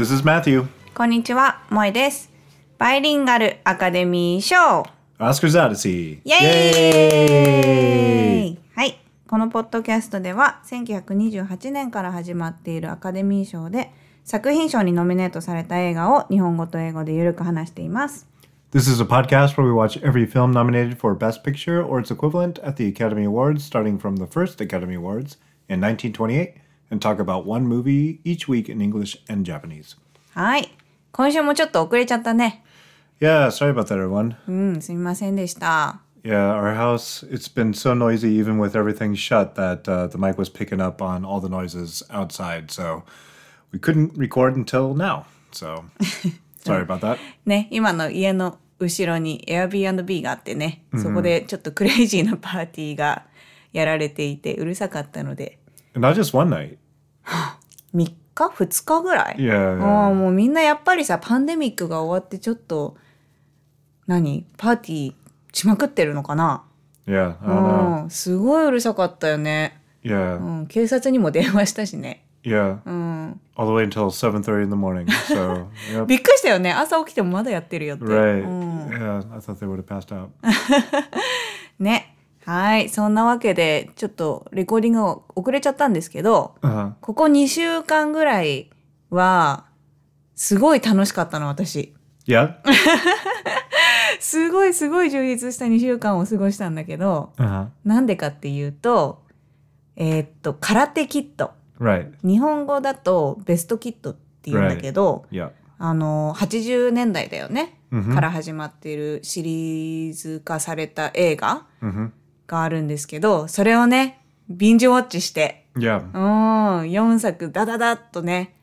This is Matthew. こんにちは、萌えです。バイリンガルアカデミー賞 Oscar's Odyssey. イエーイはい。このポッドキャストでは、1928年から始まっているアカデミー賞で、作品賞にノミネートされた映画を日本語と英語でゆるく話しています。This is a podcast where we watch every film nominated for Best Picture or its equivalent at the Academy Awards, starting from the first Academy Awards in 1928, and talk about one movie each week in English and Japanese. はい。今週もちょっと遅れちゃったね。 Yeah, sorry about that, everyone. うん、すみませんでした。 Yeah, our house, it's been so noisy even with everything shut that uh, the mic was picking up on all the noises outside. So we couldn't record until now. So sorry about that. ね、今の家の後ろに Airbnb があってね、そこでちょっとクレイジーなパーティーがやられていてうるさかったので、 And not just one night. 3日 ?2 日ぐらい？Yeah, yeah. ああもうみんなやっぱりさ、パンデミックが終わってちょっと、何？パーティーしまくってるのかな？Yeah, すごいうるさかったよね。Yeah, うん、警察にも電話したしね。yeah. うん。All the way until 7.30 in the morning. So, yep. びっくりしたよね。朝起きてもまだやってるよって。Right. うん、Yeah, I thought they would have passed out. ね。はい。そんなわけで、ちょっとレコーディングが遅れちゃったんですけど、Uh-huh. ここ2週間ぐらいは、すごい楽しかったの、私。Yeah? すごいすごい充実した2週間を過ごしたんだけど、Uh-huh. なんでかっていうと、えーっと、空手キット。Right. 日本語だとベストキットって言うんだけど、Yeah. あの、80年代だよね。Mhm. から始まっているシリーズ化された映画 Mm-hmm. があるんですけど、それをね、ビンジウォッチして、Yeah. うん、4作ダダダッとね、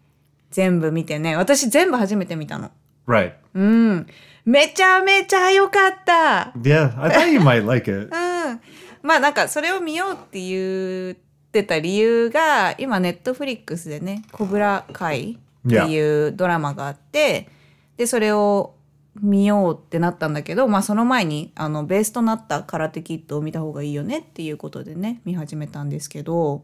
全部見てね、私全部初めて見たの。Right. うん。めちゃめちゃ良かった。Yeah, I thought you might like it. うん。まあなんかそれを見ようって言ってた理由が、今ネットフリックスでね、コブラ会っていうドラマがあって、で、それを見ようってなったんだけど、まあその前に、あの、ベースとなった空手キットを見た方がいいよねっていうことでね、見始めたんですけど、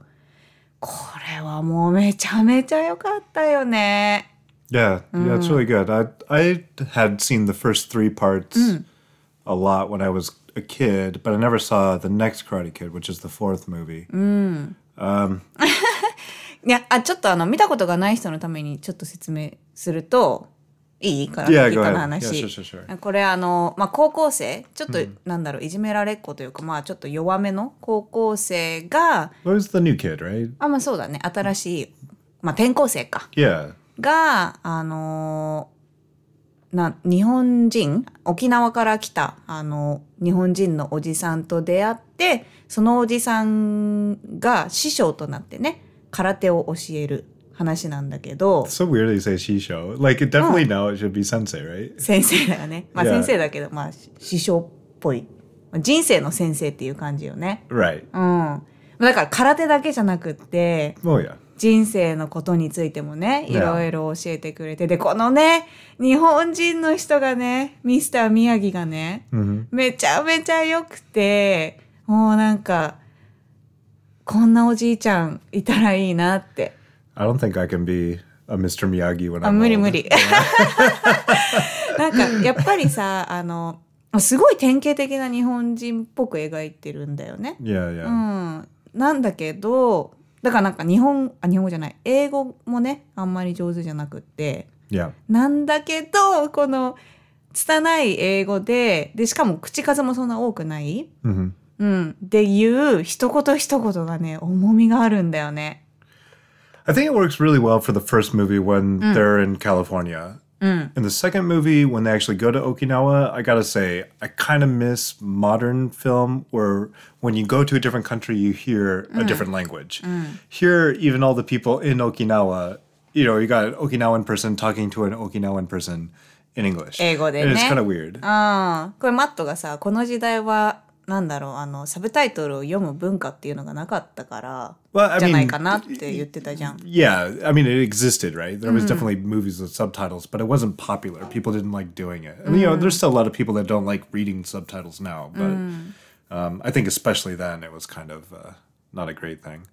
これはもうめちゃめちゃ良かったよね。Yeah, yeah, it's really good. I I had seen the first three parts a lot when I was a kid, but I never saw the next Karate Kid, which is the fourth movie. いや、あ、ちょっとあの、見たことがない人のためにちょっと説明すると、いい空手 Yeah, キ go ット ahead. の話。これあの、まあ、高校生、ちょっと、なんだろう、いじめられっ子というか、まあ、ちょっと弱めの高校生が、was the new kid, right? あ、まあそうだね、新しい、まあ、転校生か。Yeah. が、あのーな、日本人、沖縄から来た、あの、日本人のおじさんと出会って、そのおじさんが師匠となってね、空手を教える話なんだけど、so weird they say she show. Like, it definitely now it should be sensei, right? 先生だよね。まあ.先生だけど、まあ師匠っぽい。まあ人生の先生っていう感じよね。Right. うん。だから空手だけじゃなくって、Oh, yeah. 人生のことについてもね、い.ろいろ教えてくれて、で、このね、日本人の人がね、ミスター宮城がね、Mm-hmm. めちゃめちゃ良くて、もうなんか、こんなおじいちゃんいたらいいなって。I don't think I can be a Mr. Miyagi when あ、I'm 無理 old. 無理。なんか、やっぱりさ、あの、すごい典型的な日本人っぽく描いてるんだよね。Yeah, yeah. うん。なんだけど、だからなんか日本、あ、日本語じゃない。英語もね、あんまり上手じゃなくって。Yeah. なんだけど、この、拙い英語で、で、しかも口数もそんな多くない。Mm-hmm. うん。で言う一言一言がね、重みがあるんだよね。I think it works really well for the first movie when they're in California. In the second movie, when they actually go to Okinawa, I gotta say, I kind of miss modern film where when you go to a different country, you hear a different language. Here, even all the people in Okinawa, you know, you got an Okinawan person talking to an Okinawan person in English. 英語で And it's ね。 kind of weird. うん。これマットがさ、この時代は、 なんだろう、あの、サブタイトルを読む文化っていうのがなかったから、Well, I じゃないかなって言ってたじゃん。Yeah, I mean, it existed, right? There was definitely movies with subtitles, but it wasn't popular. People didn't like doing it. And, you know, there's still a lot of people that don't like reading subtitles now, but um, I think especially then it was kind of uh, not a great thing.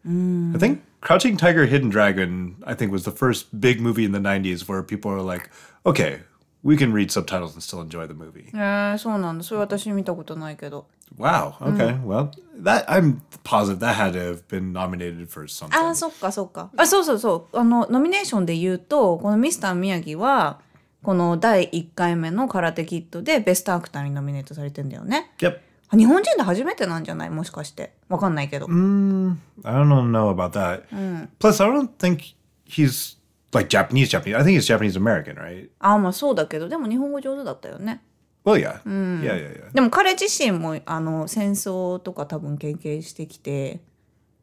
I think Crouching Tiger, Hidden Dragon, I think was the first big movie in the 90s where people are like, okay, we can read subtitles and still enjoy the movie. えー、そうなんだそれ私見たことないけど Wow. Okay. Well, that I'm positive that had to have been nominated for something. あーそっかそっかあそうそうそうあのノミネーションで言うとこのミスター宮城はこの第1回目の空手キッドでベストアクターにノミネートされてんだよね yep. 日本人で初めてなんじゃないもしかしてわかんないけど、I don't know about that. Plus, I don't think he's like Japanese Japanese. I think he's Japanese American, right? ああまあそうだけどでも日本語上手だったよね Well, yeah. Yeah, yeah, yeah. でも彼自身もあの戦争とか多分経験してきて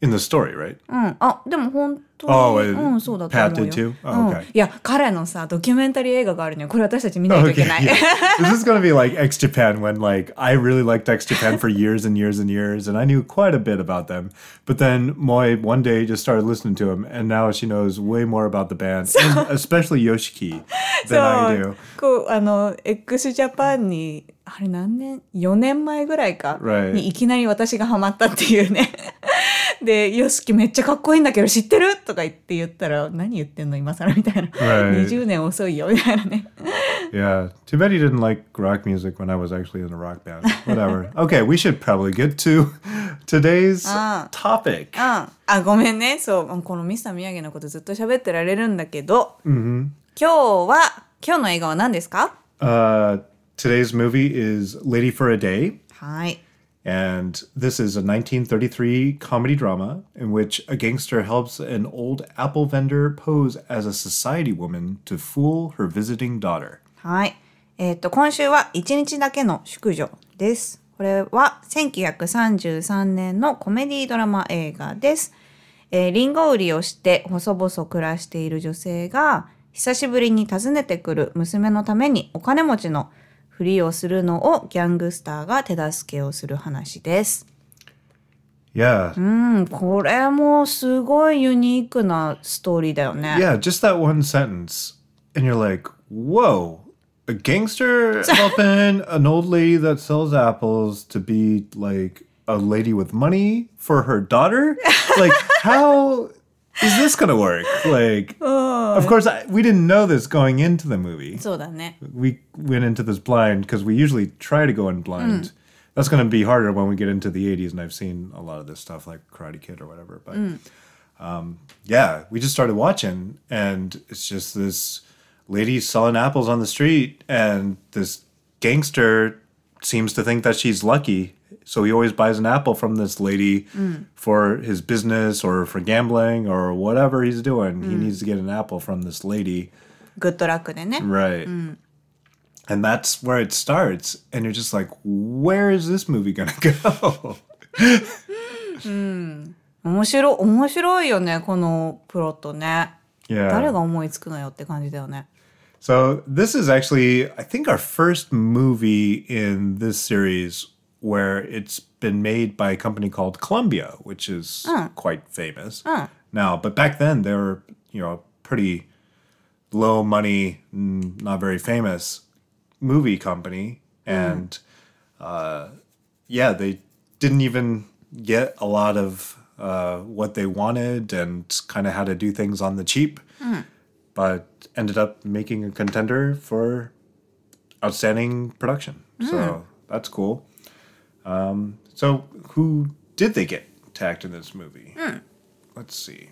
in the story, right? うん。あ、でも本当に、oh, うん、そうだと思うよ。Path into? Oh, okay. Yeah, うん、いや、彼のさ、ドキュメンタリー映画があるのよ。これ私たち見ないといけない。Okay, yeah. This is gonna be like X Japan when like I really liked X Japan for years and years and years, and I knew quite a bit about them. But then Moe one day just started listening to him, and now she knows way more about the band, and especially Yoshiki, than I do. こうあの X Japan にあれ何年 ?4 年前ぐらいか、right. にいきなり私がハマったっていうね。で「よしきめっちゃかっこいいんだけど知ってる?」とか言って言ったら「何言ってんの今更」みたいな、Right. 20年遅いよみたいなね Yeah. Too bad he didn't like rock music when I was actually in a rock band. Whatever. okay, we should probably get to today's Ah. topic. うんあごめんねそうこのミスター宮城のことずっと喋ってられるんだけど、今日は今日の映画は何ですか Uh, today's movie is Lady for a Day. はい And this is a 1933 comedy drama in which a gangster helps an old apple vendor pose as a society woman to fool her visiting daughter. はい。えっ、と、今週は一日だけの淑女です。これは1933年のコメディドラマ映画です。えー、リンゴ売りをして細々暮らしている女性が久しぶりに訪ねてくる娘のためにお金持ちのふりをするのをギャングスターが手助けをする話です。Yeah. うん、これもすごいユニークなストーリーだよね。Yeah, just that one sentence. And you're like, whoa, a gangster helping an old lady that sells apples to be like a lady with money for her daughter? like, how is this gonna work? Like, oh. of course, I, we didn't know this going into the movie. So We went into this blind because we usually try to go in blind. Mm. That's gonna be harder when we get into the '80s, and I've seen a lot of this stuff, like Karate Kid or whatever. But mm. um, yeah, we just started watching, and it's just this lady selling apples on the street, and this gangster seems to think that she's lucky So he always buys an apple from this lady for his business or for gambling or whatever he's doing. He needs to get an apple from this lady. グッドラックでね。 Right. And that's where it starts. And you're just like, where is this movie going to go? 面白い、面白いよね、このプロットね。 yeah. 誰が思いつくのよって感じだよね。 So this is actually, I think, our first movie in this series where it's been made by a company called Columbia, which is quite famous now. But back then, they were, you know, pretty low money, mm, not very famous movie company, and uh, yeah, they didn't even get a lot of uh, what they wanted and kind of had to do things on the cheap but ended up making a contender for outstanding production. So that's cool. Um, so, who did they get to act in this movie? Mm. Let's see.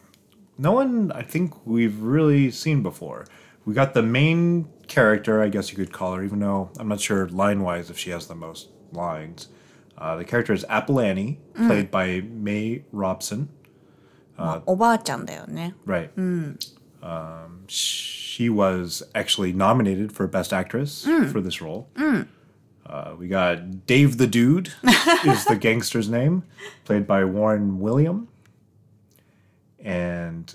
No one I think we've really seen before. We got the main character, I guess you could call her, even though I'm not sure line wise if she has the most lines. Uh, the character is Apple Annie, hmm. played mm. by May Robson. Uh, right. Mm. Um, she was actually nominated for Best Actress mm. for this role. Mm. Uh, we got Dave the Dude is the gangster's name, played by Warren William, and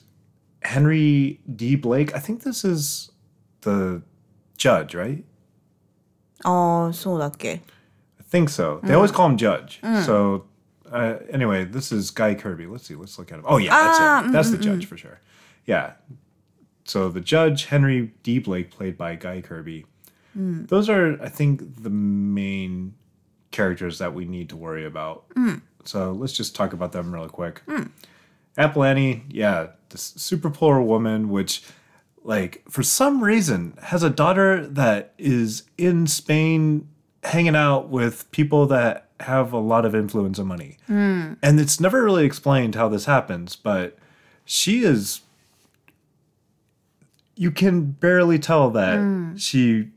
Henry D. Blake. I think this is the judge, right? Oh, so that's I think so. They always mm. call him Judge. Mm. So uh, anyway, this is Guy Kibbee. Let's see. Let's look at him. Oh yeah, that's ah, it. That's the judge for sure. Yeah. So the judge Henry D. Blake, played by Guy Kibbee, those are, I think, the main characters that we need to worry about. So let's just talk about them really quick. Apple Annie, yeah, this super poor woman, which, like, for some reason, has a daughter that is in Spain hanging out with people that have a lot of influence and money. And it's never really explained how this happens, but she is. You can barely tell that she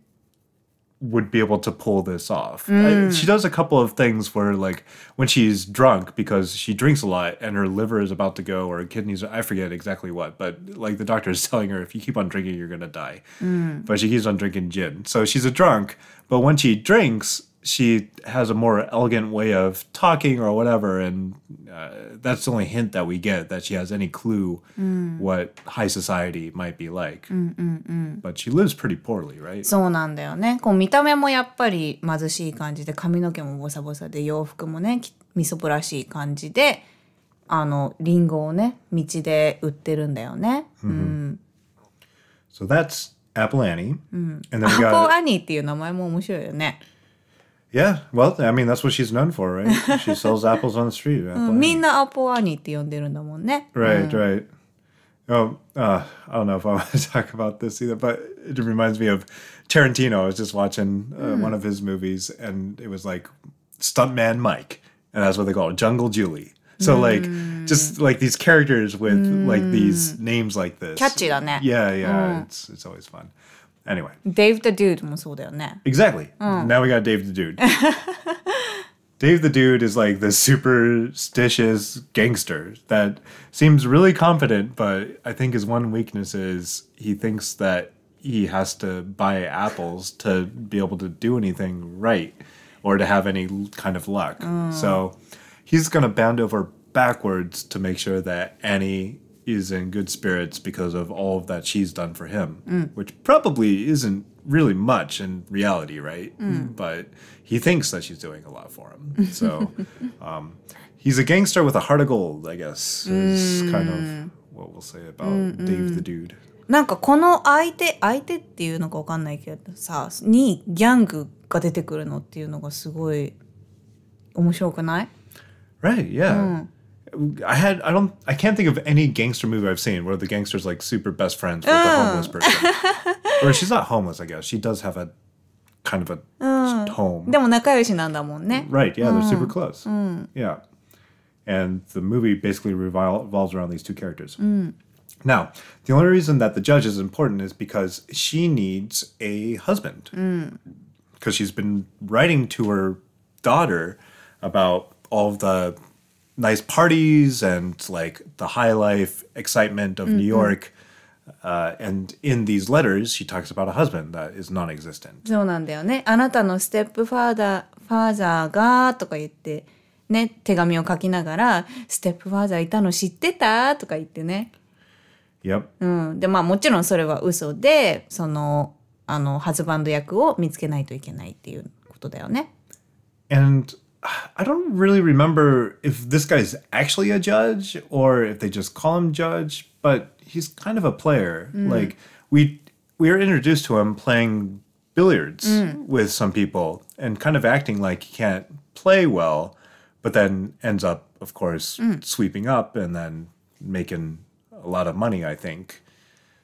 would be able to pull this off. I- mm. she does a couple of things where, like, when she's drunk because she drinks a lot and her liver is about to go or her kidneys, I forget exactly what, but like the doctor is telling her, if you keep on drinking, you're going to die. Mm. But she keeps on drinking gin. So she's a drunk, but when she drinks, she has a more elegant way of talking or whatever. And uh, that's the only hint that we get that she has any clue what high society might be like. But she lives pretty poorly, right? そうなんだよね。こう見た目もやっぱり貧しい感じで髪の毛もボサボサで洋服もねきみそぼらしい感じであのリンゴをね道で売ってるんだよね。うん、 So that's Apple Annie. And then ア we ポ got アニーっていう名前も面白いよね。 Yeah, well, I mean that's what she's known for, right? she sells apples on the street. Apple み Annie. んなアポアニーって呼んでるんだもんね。 Right, right. Oh, uh, I don't know if I want to talk about this either, but it reminds me of Tarantino. I was just watching uh, one of his movies, and it was like Stuntman Mike, and that's what they call it, Jungle Julie. So like, just like these characters with like these names like this. キャッチーだね。 Yeah, yeah, it's it's always fun. Anyway, デイブ・デュードもそうだよね。 exactly. Now we got Dave the Dude. Dave the Dude is like this superstitious gangster that seems really confident, but I think his one weakness is he thinks that he has to buy apples to be able to do anything right or to have any l- kind of luck. So he's going to bend over backwards to make sure that Annie is in good spirits because of all of that she's done for him, which probably isn't really much in reality, right? But he thinks that she's doing a lot for him. So um, he's a gangster with a heart of gold, I guess, is kind of what we'll say about Dave the Dude. なんかこの相手相手っていうのかわかんないけどさにギャングが出てくるのっていうのがすごい面白くない Right, yeah. I had I don't I can't think of any gangster movie I've seen where the gangster's like super best friends with the homeless person. or she's not homeless, I guess. She does have a kind of a home. でも仲良しなんだもんね。 Right, yeah, they're super close. Yeah. And the movie basically revol- revolves around these two characters. Now, the only reason that the judge is important is because she needs a husband. Because she's been writing to her daughter about all of the nice parties and like the high life excitement of New York. Uh, and in these letters, she talks about a husband that is non existent. そうなんだよね。あなたのステップファーダー、ファーザーがとか言って、ね、手紙を書きながら、ステップファーザーいたの知ってたとか言ってね。Yep. うん。で、まあもちろんそれは嘘で、その、あの、ハズバンド役を見つけないといけないっていうことだよね。And I don't really remember if this guy's actually a judge or if they just call him judge, but he's kind of a player. Mm. Like we we are introduced to him playing billiards mm. with some people and kind of acting like he can't play well, but then ends up, of course, mm. sweeping up and then making a lot of money, I think.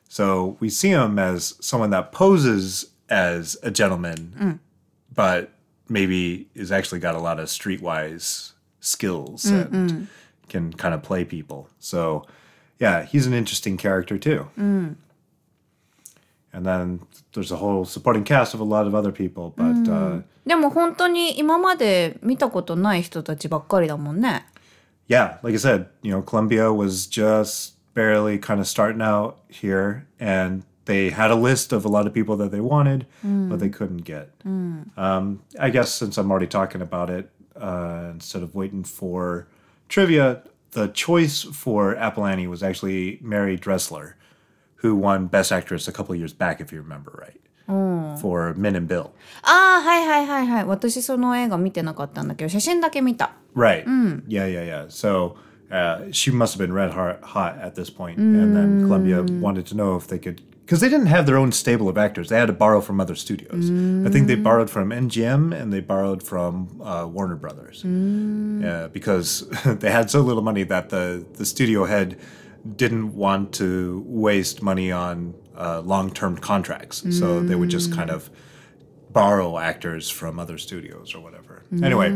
So we see him as someone that poses as a gentleman, but maybe is actually got a lot of streetwise skills and can kind of play people. So, yeah, he's an interesting character too. And then there's a whole supporting cast of a lot of other people, but uh, でも本当に今まで見たことない人たちばっかりだもんね。 yeah, like I said, you know, Columbia was just barely kind of starting out here, and they had a list of a lot of people that they wanted, mm. but they mm. couldn't get. Mm. Um, I guess since I'm already talking about it, uh, instead of waiting for trivia, the choice for Apple was actually Marie Dressler, who won Best Actress a couple years back, if you remember right. Mm. for Min and Bill. Ah, ああ、はいはいはいはい。私その映画見てなかったんだけど、写真だけ見た。Right. うん。Yeah, mm. yeah, yeah. So, uh, she must have been red hot, at this And then Columbia wanted to know if they could because they didn't have their own stable of actors. They had to borrow from other studios. I think they borrowed from MGM and they borrowed from uh, Warner Brothers. Yeah, because they had so little money that the, the studio head didn't want to waste money on uh, long term contracts. So they would just kind of borrow actors from other studios or whatever. Anyway,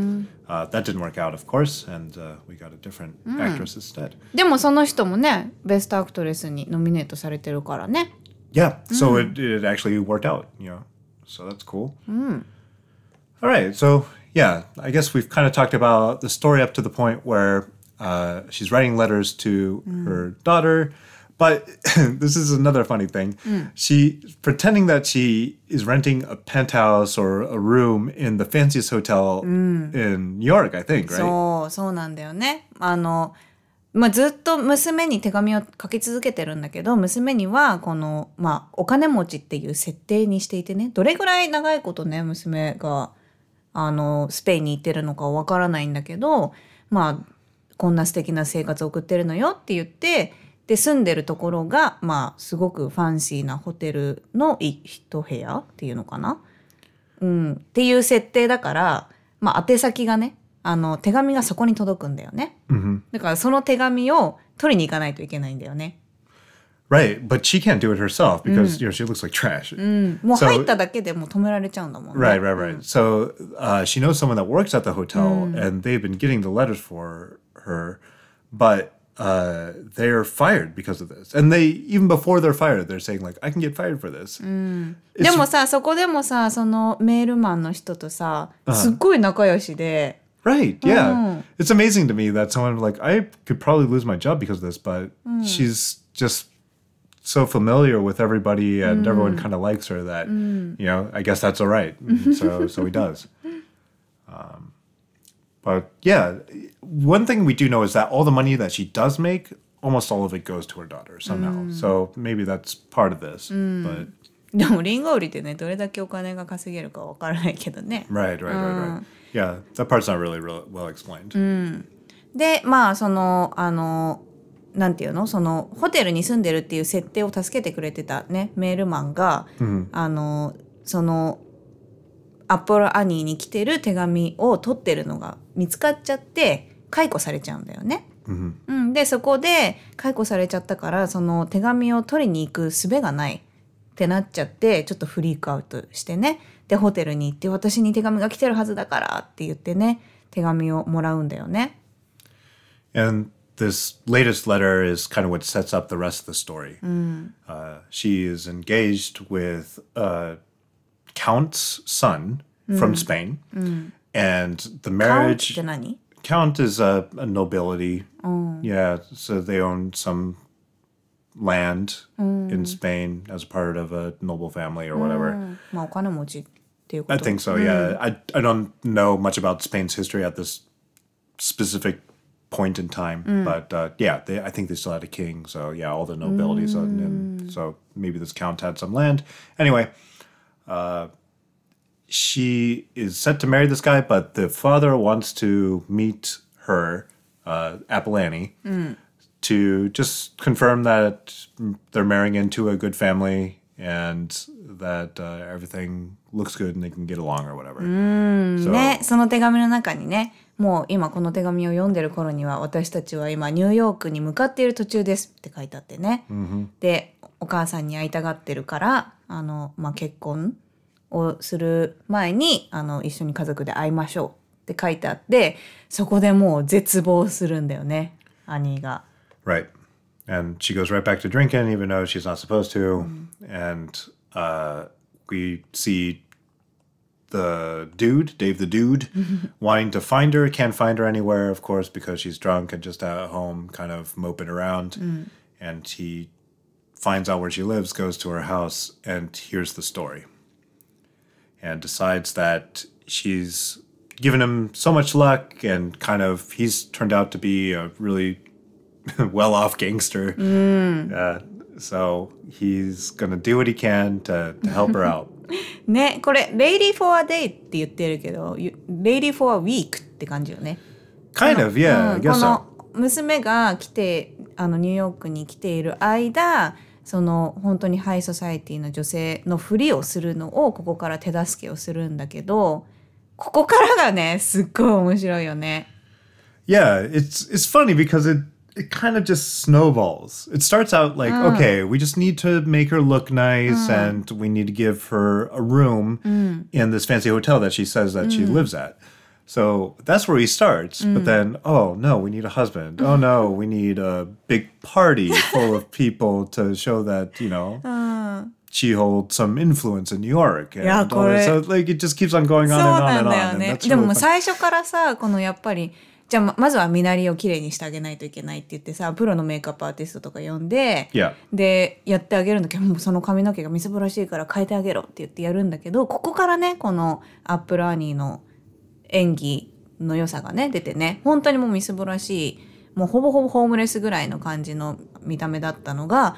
uh, that didn't work out, of course, and uh, we got a different actress instead. でもその人もねベストアクトレスにノミネートされてるからね Yeah, so it, it actually worked out, you know. So that's cool. All right, so yeah, I guess we've kind of talked about the story up to the point where uh, she's writing letters to her daughter. But this is another funny thing. She pretending that she is renting a penthouse or a room in the fanciest hotel in New York, I think, right? そうそうなんだよねあの、 まあ、ずっと娘に手紙を書き続けてるんだけど娘にはこの、まあ、お金持ちっていう設定にしていてねどれぐらい長いことね娘があのスペインに行ってるのかわからないんだけどまあこんな素敵な生活を送ってるのよって言ってで住んでるところがまあすごくファンシーなホテルの一部屋っていうのかな？うん、っていう設定だから、まあ、宛先がねあの手紙がそこに届くんだよね、だからその手紙を取りに行かないといけないんだよね、Right, but she can't do it herself because you know she looks like trash. もう入っただけでもう止められちゃうんだもんね Right, right, right. So uh, she knows someone that works at the hotel, and they've been getting the letters for her, but uh, they're fired because of this. And they even before they're fired, they're saying like, "I can get fired for this." でもさそこでもさそのメールマンの人とさすっごい仲良しで、Right, yeah. It's amazing to me that someone like I could probably lose my job because of this, but she's just so familiar with everybody and everyone kind of likes her that you know, I guess that's all right. so so he does. Um, but yeah, one thing we do know is that all the money that she does make, almost all of it goes to her daughter somehow. So maybe that's part of this. But でもリンゴ売りってねどれだけお金が稼げるかわからないけどね right, right, right, right. Yeah, that part's not really real, well explained. でまあそのあのなんていうの？そのホテルに住んでるっていう設定を助けてくれてたねメールマンが、あのそのアポロアニーに来てる手紙を取ってるのが見つかっちゃって解雇されちゃうんだよね。うん、でそこで解雇されちゃったからその手紙を取りに行く術がないってなっちゃってちょっとフリークアウトしてねでホテルに行って私に手紙が来てるはずだからって言ってね手紙をもらうんだよね。And this latest letter is kind of what sets up the rest of the story. Uh, she is engaged with uh, Count's son from Spain, and the marriage. て何 Count is a, a nobility. Yeah, so they own some land mm. in Spain as part of a noble family or whatever. Mm. I think so, yeah. I, I don't know much about Spain's history at this specific point in time. Mm. But uh, yeah, they, I think they still had a king. So yeah, all the nobility. Mm. And, and, so maybe this count had some land. Anyway, uh, she is set to marry this guy, but the father wants to meet her, uh, Apple Annie, mm. To just confirm that they're marrying into a good family and that uh, everything looks good and they can get along or whatever. ねその手紙の中にねもう今この手紙を読んでる頃には私たちは今ニューヨークに向かっている途中ですって書いてあってね、でお母さんに会いたがってるからあの、まあ、結婚をする前にあの一緒に家族で会いましょうって書いてあってそこでもう絶望するんだよね兄が。Right. And she goes right back to drinking, even though she's not supposed to. And uh, we see the dude, Dave the dude, wanting to find her, can't find her anywhere, of course, because she's drunk and just at home, kind of moping around. And he finds out where she lives, goes to her house, and hears the story. And decides that she's given him so much luck and kind of he's turned out to be a really well off gangster. Uh, so he's gonna do what he can to, to help her out. ねこれ「Lady for a day」って言ってるけど「Lady for a week」って感じよね。 kind of, yeah, う I ん guess こ so. の娘が来てあのニューヨークに来ている間 その本当にハイソサイティの女性のふりをするのをここから手助けをするんだけどここからがねすっごい面白いよね。Yeah, it's it's funny because it it kind of just snowballs. It starts out like, okay, we just need to make her look nice and we need to give her a room in this fancy hotel that she says that she lives at. So that's where he starts. But then, oh no, we need a husband. Oh no, we need a big party full of people to show that, you know, she holds some influence in New York. And Yeah, all that. So correct. like it just keeps on going そう on な and ん on だ and よ on. ね And。that's でも really もう fun. 最初からさこのやっぱり じゃあままずは身なりをきれいにしてあげないといけないって言ってさプロのメイクアップアーティストとか呼んで、Yeah. でやってあげるんだけどもうその髪の毛がみすぼらしいから変えてあげろって言ってやるんだけどここからねこのアップルアニーの演技の良さがね出てね本当にもうみすぼらしいもうほぼほぼホームレスぐらいの感じの見た目だったのが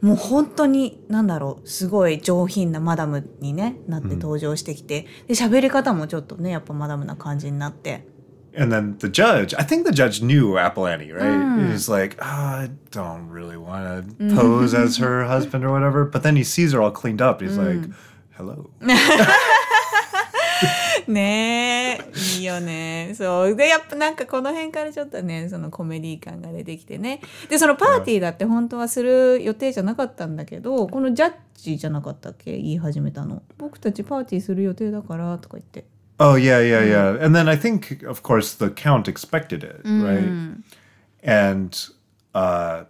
もう本当になんだろうすごい上品なマダムに、ね、なって登場してきて、で喋り方もちょっとねやっぱマダムな感じになって。And then the judge, I think the judge knew Apple Annie, right? He's like, oh, I don't really want to pose as her husband or whatever. But then he sees her all cleaned up. He's like, hello. ねえいいよねそうでやっぱなんかこの辺からちょっとねそのコメディ感が出てきてねでそのパーティーだって本当はする予定じゃなかったんだけどこのジャッジじゃなかったっけ言い始めたの僕たちパーティーする予定だからとか言って Oh, yeah, yeah, mm. yeah. And then I think, of course, the Count expected it, mm. right? And uh,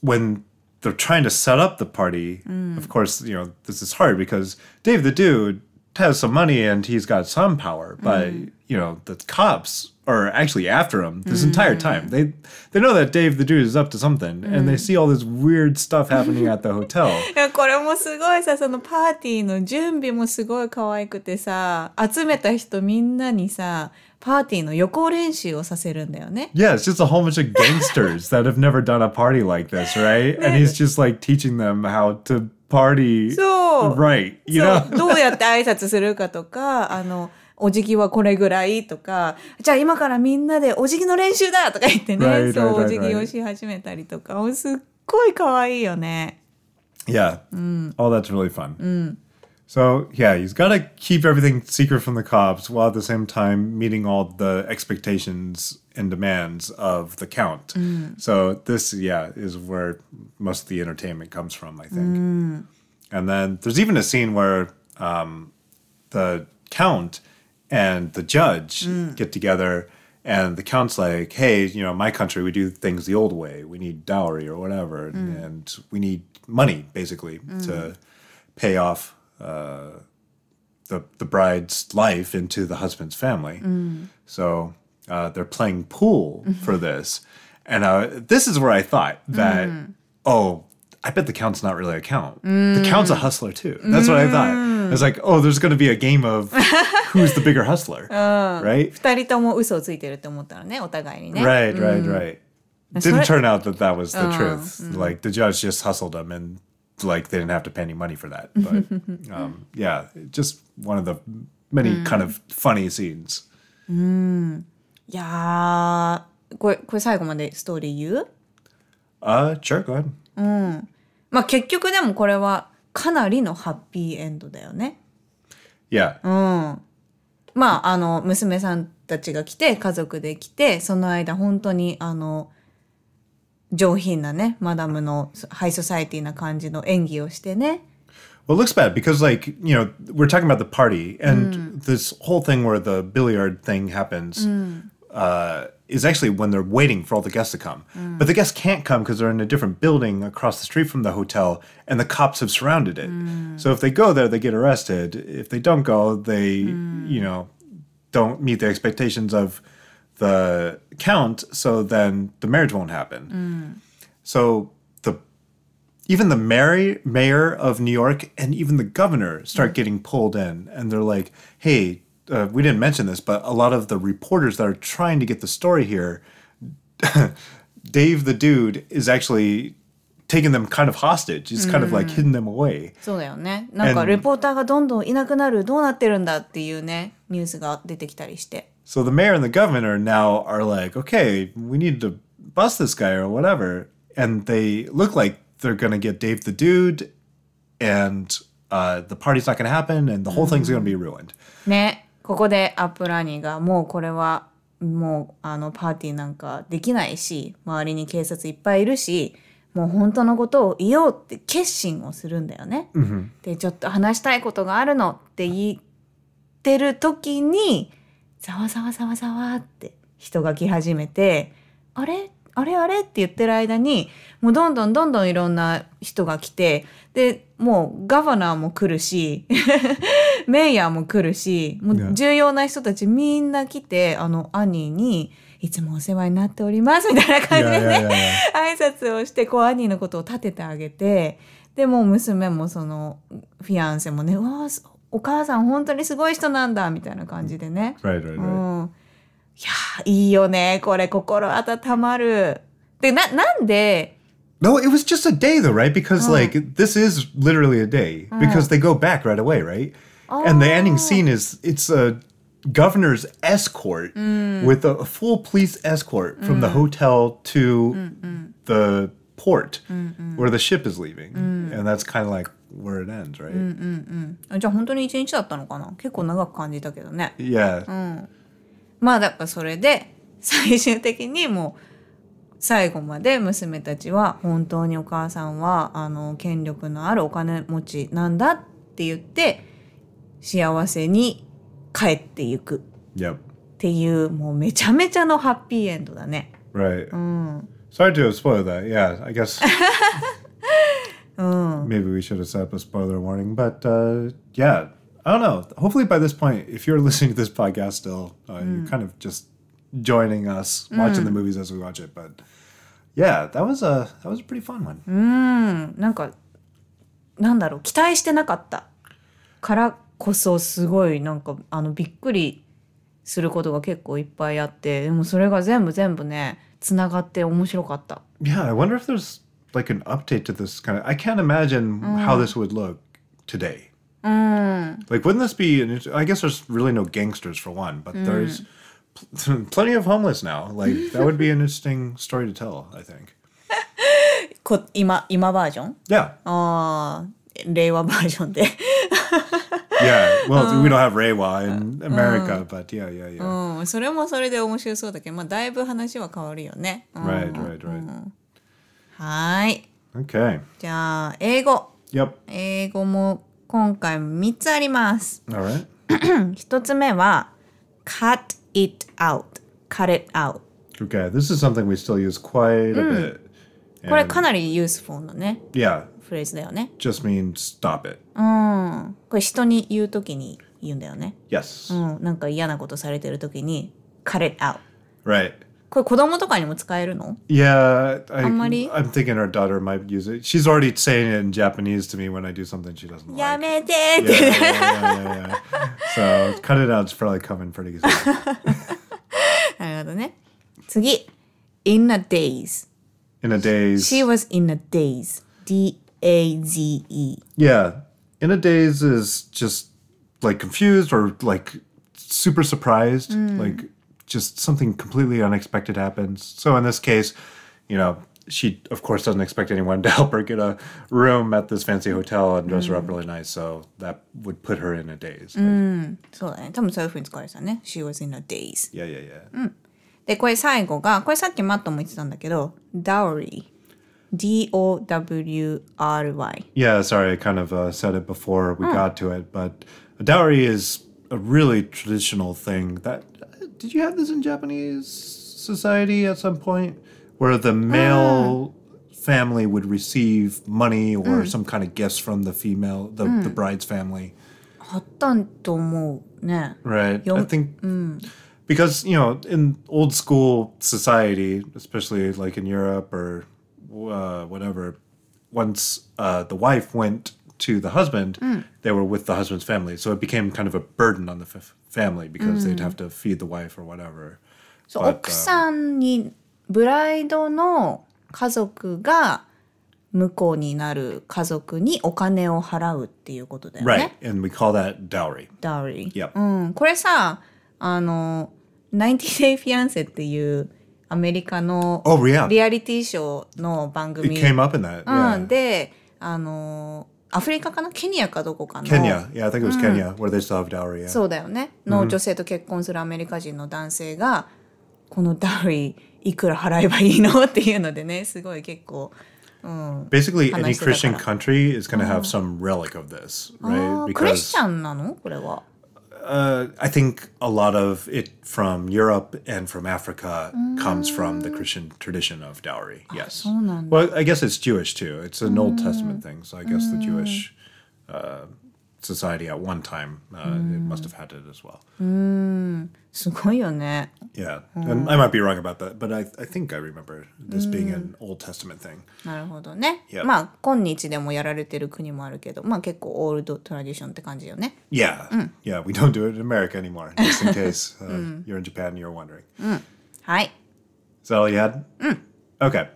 when they're trying to set up the party, mm. of course, you know, this is hard because Dave the Dude has some money and he's got some power, but, you know, the cops are actually after him this entire time. They they know that Dave the Dude is up to something and they see all this weird stuff happening at the hotel. いやこれもすごいさそのパーティーの準備もすごい可愛くてさ集めた人みんなにさパーティーの予行練習をさせるんだよね。 Yeah, it's just a whole bunch of gangsters that have never done a party like this, right? And he's just like teaching them how to party そう right, you そ know? うどうやって挨拶するかとか あのお辞儀はこれぐらいとかじゃあ今からみんなでお辞儀の練習だとか言ってね、Right, そうお辞儀をし始めたりとかすっごい可愛いよね。Yeah. All that's really fun. So, yeah, he's got to keep everything secret from the cops while at the same time meeting all the expectations and demands of the count. Mm. So, this, yeah, is where most of the entertainment comes from, I think. Mm. And then there's even a scene where um, the count and the judge mm. get together, and the count's like, "Hey, you know, my country, we do things the old way. We need dowry or whatever, and we need money basically to pay off uh, the the bride's life into the husband's family." So uh, they're playing pool for this, and uh, this is where I thought that, oh. I bet the count's not really a count. The count's a hustler too. That's what I thought. It's like, oh, there's going to be a game of who's the bigger hustler, right? 二人とも嘘をついてるって思ったらねお互いにね。 Right, right, right. So Didn't it- turn out that that was the truth. Like the judge just hustled him, and like they didn't have to pay any money for that. But um, yeah, just one of the many kind of funny scenes. いやーこれこれ最後までストーリー言う Uh, sure, go ahead. まあ結局でもこれはかなりのハッピーエンドだよね。Yeah, まああの娘さんたちが来て家族で来てその間本当にあの上品なねマダムのハイソサイティな感じの演技をしてね。 Well, it looks bad because, like, you know, we're talking about the party, and this whole thing where the billiard thing happens uh, is actually when they're waiting for all the guests to come. But the guests can't come because they're in a different building across the street from the hotel, and the cops have surrounded it. So if they go there, they get arrested. If they don't go, they, you know, don't meet the expectations of the count. So then the marriage won't happen. So the even the mayor mayor of New York and even the governor start getting pulled in, and they're like, "Hey, uh, we didn't mention this, but a lot of the reporters that are trying to get the story here, Dave the dude is actually taking them kind of hostage. He's kind of like hidden them away." そうだよね。なんか And- レポーターがどんどんいなくなるどうなってるんだっていうねニュースが出てきたりして。 So the mayor and the governor now are like, okay, we need to bust this guy or whatever. And they look like they're gonna get Dave the dude, and uh, the party's not gonna happen, and the whole thing's gonna be ruined. ねここでアップラニーがもうこれはもうあのパーティーなんかできないし周りに警察いっぱいいるしもう本当のことを言おうって決心をするんだよね。でちょっと話したいことがあるのって言ってる時に ざわざわざわざわって人が来始めてあれ？あれ？あれ？って言ってる間にもうどんどんどんどんいろんな人が来てでもうガバナーも来るし メイヤーも来るしもう重要な人たちみんな来てあのアニーに「いつもお世話になっております」みたいな感じでね挨拶をしてこうアニーのことを立ててあげてでもう娘もそのフィアンセもね「うわお母さん本当にすごい人なんだ」みたいな感じでね。 Right, right, right. うんいやーいいよねこれ心温まる。でななんで No, it was just a day though, right? Because like this is literally a day because they go back right away, right? And the ending scene is it's a governor's escort with a, a full police escort from the hotel to the port where the ship is leaving, and that's kind of like where it ends, right? あじゃあ本当に一日だったのかな？結構長く感じたけどね。Yeah, まあだからそれで最終的にもう最後まで娘たちは本当にお母さんはあの権力のあるお金持ちなんだって言って幸せに帰っていくっ yep, ていうもうめちゃめちゃのハッピーエンドだね。right. Sorry to spoil that. Yeah, I guess maybe we should have set up a spoiler warning, but uh, yeah, I don't know. Hopefully, by this point, if you're listening to this podcast still, uh, you're kind of just joining us, watching the movies as we watch it. But yeah, that was a that was a pretty fun one. なんかなんだろう期待してなかったからこそすごいなんかあのびっくりすることが結構いっぱいあってでもそれが全部全部ねつながって面白かった。Yeah, I wonder if there's like an update to this kind of. I can't imagine mm. how this would look today. Mm. Like, wouldn't this be? I guess there's really no gangsters for one, but mm. there's pl- plenty of homeless now. Like, that would be an interesting story to tell. I think. こ今今バージョン Yeah. well, we don't have Reiwa in America, but yeah, yeah, yeah. うん、それもそれで面白そうだけど、まあだいぶ話は変わるよね。Right, right, right. はーい Okay. じゃあ英語 Yep. 英語も今回も3つあります。All right. 一つ目は cut it out cut it out Okay. This is something we still use quite a bit. これかなりユースフォンのね yeah, フレーズだよね just means stop it. うんこれ人に言うときに言うんだよね Yes. うんなんか嫌なことされてるときに cut it out Right. これ子供とかにも使えるの Yeah, I, Amari? I'm thinking our daughter might use it. She's already saying it in Japanese to me when I do something she doesn't や like. めてっ Yeah, て yeah, yeah, yeah, yeah. So cut it out's probably coming pretty soon. なるほどね次 in a daze In a daze. she was in a daze D-A-Z-E Yeah. In a daze is just like confused or like super surprised. Like just something completely unexpected happens. So in this case, you know, she of course doesn't expect anyone to help her get a room at this fancy hotel and dress her up really nice. So that would put her in a daze. そうだね多分そういうふうに使われてたね she was in a daze Yeah, yeah, yeah. でこれ最後がこれさっきマットも言ってたんだけど dowry D-O-W-R-Y Yeah, sorry, I kind of uh, said it before we got to it, but a dowry is a really traditional thing that did you have this in Japanese society at some point? Where the male uh, family would receive money or some kind of gifts from the female the, um, the bride's family? Right. I think because, you know, in old school society, especially like in Europe or uh, whatever, once uh, the wife went to the husband, mm. they were with the husband's family. So it became kind of a burden on the f- family because mm. they'd have to feed the wife or whatever. So but, uh, 奥さんにブライドの家族が婿になる家族にお金を払うっていうことだよね。Right, and we call that dowry. Dowry. Yep. Day Fiancé っていうアメリカのリアリティショーの番組。It came up in that. うん、で、あの、アフリカかなケニアかどこかの Kenya. Yeah, I think it was Kenya where they still have dowry. Yeah. そうだよねの女性と結婚するアメリカ人の男性が、このダウリーいくら払えばいいのっていうのでねすごい結構、うん、Basically, any。Christian country is going to have some relic of this, あ right? ークリスチャンなのこれは uh, I think a lot of it from Europe and from Africa mm. comes from the Christian tradition of dowry. Ah, yes. Well, I guess it's Jewish too. It's an mm. Old Testament ah. thing. So I guess mm. the ah. Jewish uh, society at one time, uh, it must have had it as well. Mm.すごいよね Yeah, and I might be wrong about that, but I, I think I remember this being an Old Testament thing. なるほどね、 Yeah. まあ今日でもやられてる国もあるけどまあ結構オールドトラディションって感じよね Yeah, yeah, we don't do it in America anymore, just in case uh, you're in Japan and you're wondering. はい Is that all you had? Okay,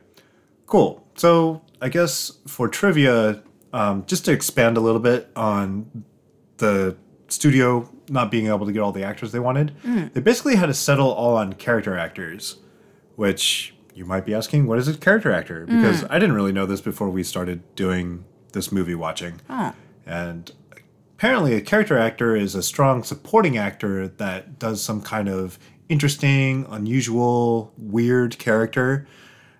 cool. So I guess for trivia, um, just to expand a little bit on the studio not being able to get all the actors they wanted, mm. they basically had to settle all on character actors, which you might be asking, what is a character actor? Mm. Because I didn't really know this before we started doing this movie watching. Oh. And apparently, a character actor is a strong supporting actor that does some kind of interesting, unusual, weird character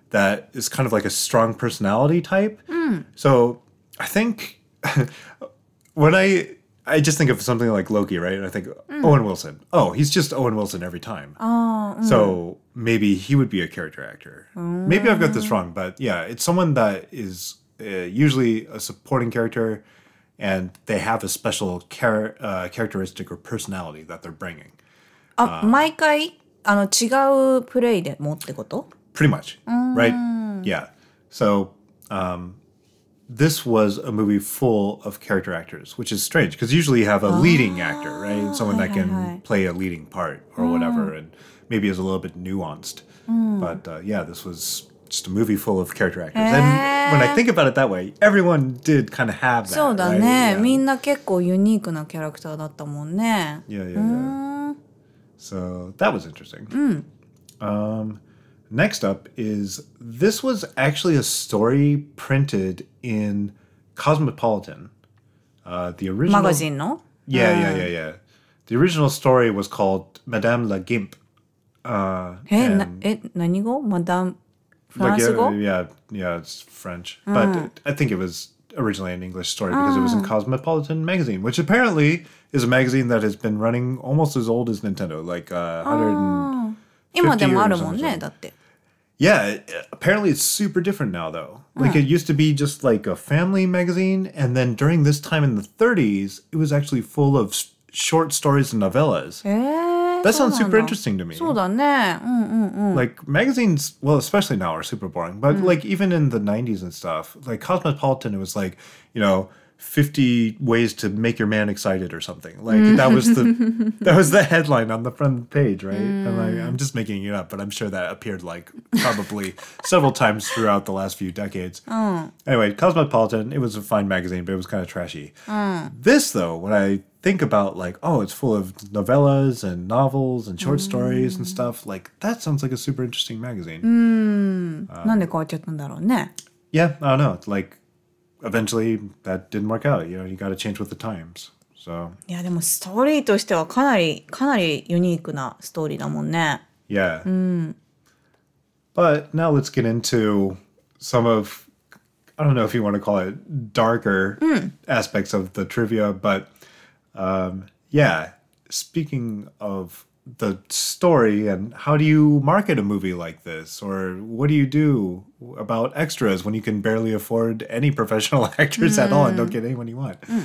that is kind of like a strong personality type. Mm. So I think when I I just think of something like Loki, right? And I think Owen Wilson. Oh, he's just Owen Wilson every time. So maybe he would be a character actor. Maybe I've got this wrong, but yeah, it's someone that is uh, usually a supporting character, and they have a special char- uh, characteristic or personality that they're bringing. あ、毎回あの違うプレイでもってこと Pretty much, right? Yeah. So um, this was a movie full of character actors, which is strange because usually you have a leading actor, right? Someone that can play a leading part or whatever, and maybe is a little bit nuanced. But uh, yeah, this was just a movie full of character actors. And when I think about it that way, everyone did kind of have that. そうだ right? ね、 Yeah. みんな結構ユニークなキャラクターだったもんね Yeah, yeah, yeah. So that was interesting. Um, next up is this was actually a story printed in Cosmopolitan. Uh, the マ original. ガジンの Yeah, yeah, yeah, yeah. The original story was called Madame la Gimp. Uh, えな and- え何語マダムフラン like, ス yeah, 語 yeah, yeah, it's French. But I think it was originally an English story because it was in Cosmopolitan magazine, which apparently is a magazine that has been running almost as old as Nintendo, like uh, 100 and 今でもあるもん50 years ね or だって yeah, apparently it's super different now though. Like it used to be just like a family magazine, and then during this time in the 30s, it was actually full of short stories and novellas. That sounds super interesting to me. Like magazines, well, especially now are super boring, but like even in the 90s and stuff, like Cosmopolitan, it was like, you know, 50 ways to make your man excited or something like that was the that was the headline on the front page right mm. I'm, like, I'm just making it up but i'm sure that appeared like probably several times throughout the last few decades oh. anyway cosmopolitan it was a fine magazine but it was kind of trashy oh. this though when i think about like oh it's full of novellas and novels and short mm. stories and stuff like that sounds like a super interesting magazine mm. um, yeah i don't know like eventually that didn't work out. You know, you got to change with the times. So いやでもストーリーとしてはかなりかなりユニークなストーリーだもんね yeah. But now let's get into some of I don't know if you want to call it darker aspects of the trivia, but um, yeah. Speaking of the story and how do you market a movie like this, or what do you do about extras when you can barely afford any professional actors at all and don't hmm. get anyone you want? Hmm.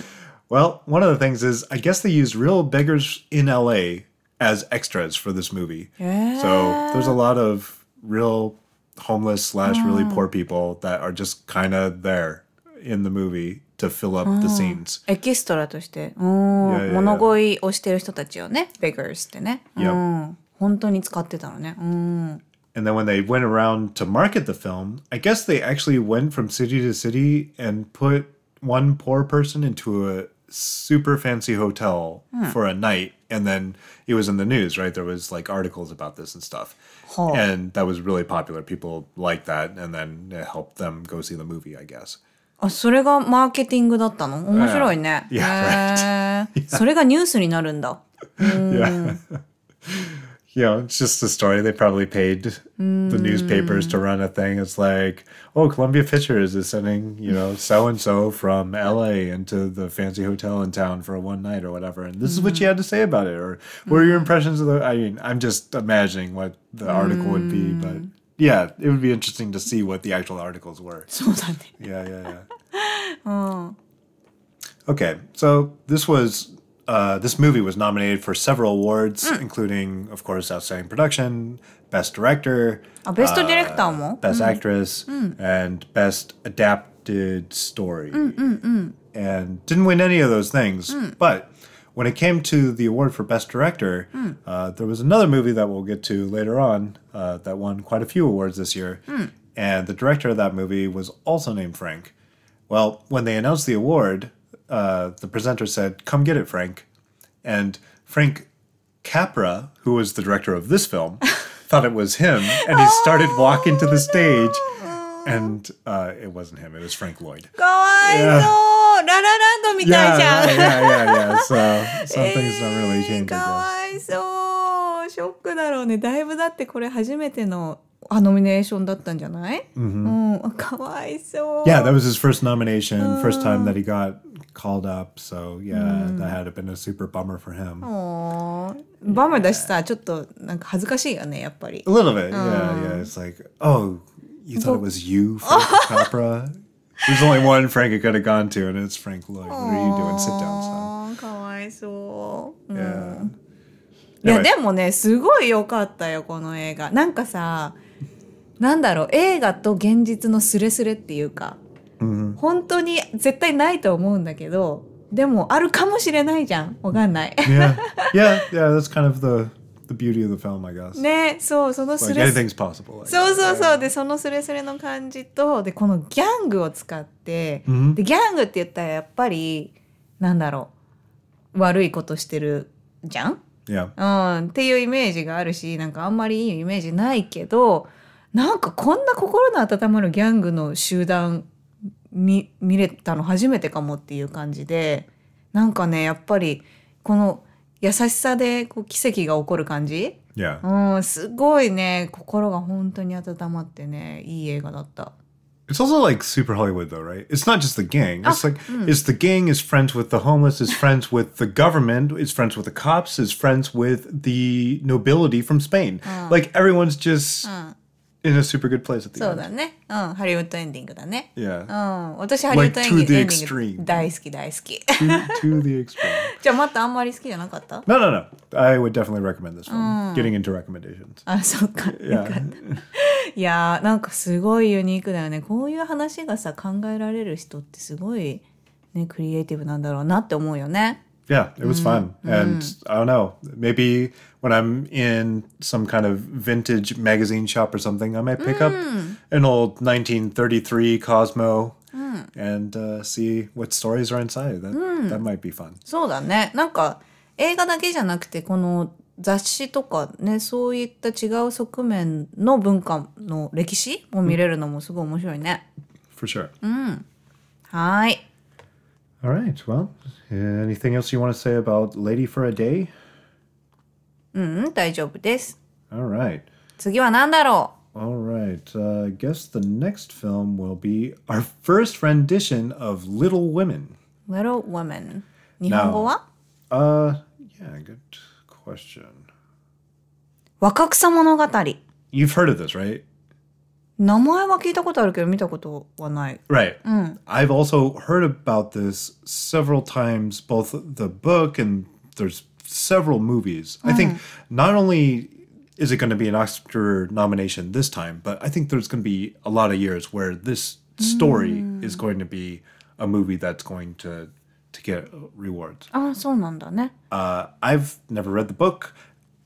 Well, one of the things is I guess they used real beggars in LA as extras for this movie. yeah. So there's a lot of real homeless slash really oh. poor people that are just kind of there in the movie to fill up the scenes. エキストラとしてうんいやいやいや物乞いをしてる人たちをね beggars ってね、 Yep. うん本当に使ってたのねうん And then when they went around to market the film, I guess they actually went from city to city and put one poor person into a super fancy hotel for a night and then it was in the news, right? There was like articles about this and stuff. Huh. And that was really popular. People liked that, and then it helped them go see the movie, I guess. あそれがマーケティングだったの面白いね。へ yeah, え right. それがニュースになるんだ。Yeah. you it's just a story. They probably paid the newspapers to run a thing. It's like, oh, Columbia Pictures is sending, you know, so and so from LA into the fancy hotel in town for a one night or whatever. And this is what you had to say about it. Or what are your impressions of the. I mean, I'm just imagining what the article would be, but yeah, it would be interesting to see what the actual articles were. そうだね。 Yeah, yeah, yeah. Okay, so this was uh, this movie was nominated for several awards, including, of course, outstanding production, best director, あ、ベストディレクターも best actress, and best adapted story. And didn't win any of those things, but. when it came to the award for Best Director, uh, there was another movie that we'll get to later on uh, that won quite a few awards this year. And the director of that movie was also named Frank. Well, when they announced the award, uh, the presenter said, Come get it, Frank. And Frank Capra, who was the director of this film, thought it was him. And he started walking to the stage and uh, it wasn't him. It was Frank Lloyd. Yeah. Yeah, yeah, yeah, yeah, yeah. So some things don't really eh, change. かわいそうショックだろうねだいぶだってこれ初めてのあノミネーションだったんじゃない、うんかわいそう Yeah, that was his first nomination, time that he got called up. So yeah, had been a super bummer for him. おーバムだしさちょっとなんか恥ずかしいよねやっぱり A little bit, yeah, yeah. It's like, oh. You thought it was you, Frank Capra? There's only one Frank it could have gone to, and it's Frank Lloyd. What are you doing? Sit down, son. かわいそう、うん Yeah. いや.でもねすごい良かったよこの映画なんかさなんだろう映画と現実のスレスレっていうか、本当に絶対ないと思うんだけどでもあるかもしれないじゃんわかんない Yeah, yeah, yeah. That's kind of the the beauty of the film, I guess. ねそうそのス Like レス anything's possible. そう.そうそうでそのスレスレの感じとでこのギャングを使って、でギャングって言ったらやっぱりなんだろう悪いことしてるじゃん？Yeah. うん、っていうイメージがあるしなんかあんまりいいイメージないけどなんかこんな心の温まるギャングの集団見見れたの初めてかもっていう感じでなんかねやっぱりこの優しさでこう奇跡が起こる感じ、Yeah. うん、すごいね心が本当に温まってねいい映画だった。It's also like super Hollywood, though, right? It's not just the gang. It's like it's the gang is friends with the homeless, is friends with the government, is friends with the cops, is friends with the nobility from Spain. Like everyone's just in a super good place at the そう end. だね、うん、ハリウッドエンディングだね。Yeah. うん、私ハリウッドエンディン Like to the エンディング extreme. 大好き大好き。to, to the extreme. じゃあまたあんまり好きじゃなかった No, no, no. I would definitely recommend this film. Getting into recommendations. あ、そっか。よかった。Yeah. いやーなんかすごいユニークだよね。こういう話がさ考えられる人ってすごいねクリエイティブなんだろうなって思うよね。Yeah, it was fun. And I don't know, maybe when I'm in some kind of vintage magazine shop or something, I might pick up an old 1933 Cosmo and uh, see what stories are inside. That, that might be fun. そうだね。なんか映画だけじゃなくてこの雑誌とかねそういった違う側面の文化の歴史も見れるのもすごい面白いね。 For sure. はーい。 All right. Well, anything else you want to say about Lady for a Day? うん大丈夫です。 All right. 次は何だろ All right. Uh, I guess the next film will be our first rendition of Little Women. う ?Little Women。日本語は Uh, yeah, good question. 若草物語。 You've heard of this, right? 名前は聞いたことあるけど見たことはない。 Right. I've also heard about this several times, both the book and there's several movies. I think not only is it going to be an Oscar nomination this time, but I think there's going to be a lot of years where this story is going to be a movie that's going to to get rewards. ああ、そうなんだね。 Uh, I've never read the book.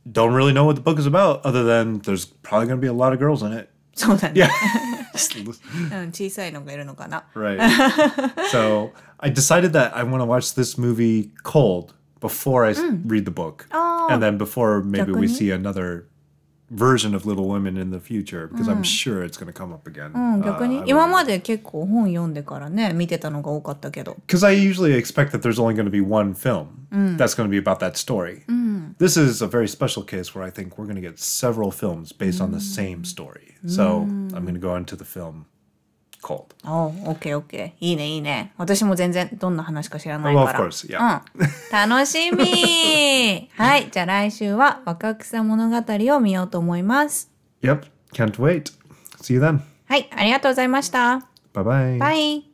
Don't really know what the book is about, other than there's probably going to be a lot of girls in it. そうだね。 Yeah. Just listen- うん、小さいのがいるのかな。 Right. so I decided that I want to watch this movie Cold before I s read the book. And then before maybe we see another version of Little Women in the future because I'm sure it's going to come up again. うん、逆 Uh, に I 今 would- まで結構本読んでからね見てたのが多かったけど Because I usually expect that there's only going to be one film that's going to be about that story. This is a very special case where I think we're going to get several films based on the same story. So I'm going to go into the film オッケーいいねいいね。私も全然どんな話か知らないか Well, ら of course, yeah. うん、楽しみ。はい。じゃあ来週は若草物語を見ようと思います。Yep, can't wait. See you then. はい。ありがとうございました。Bye bye. バイ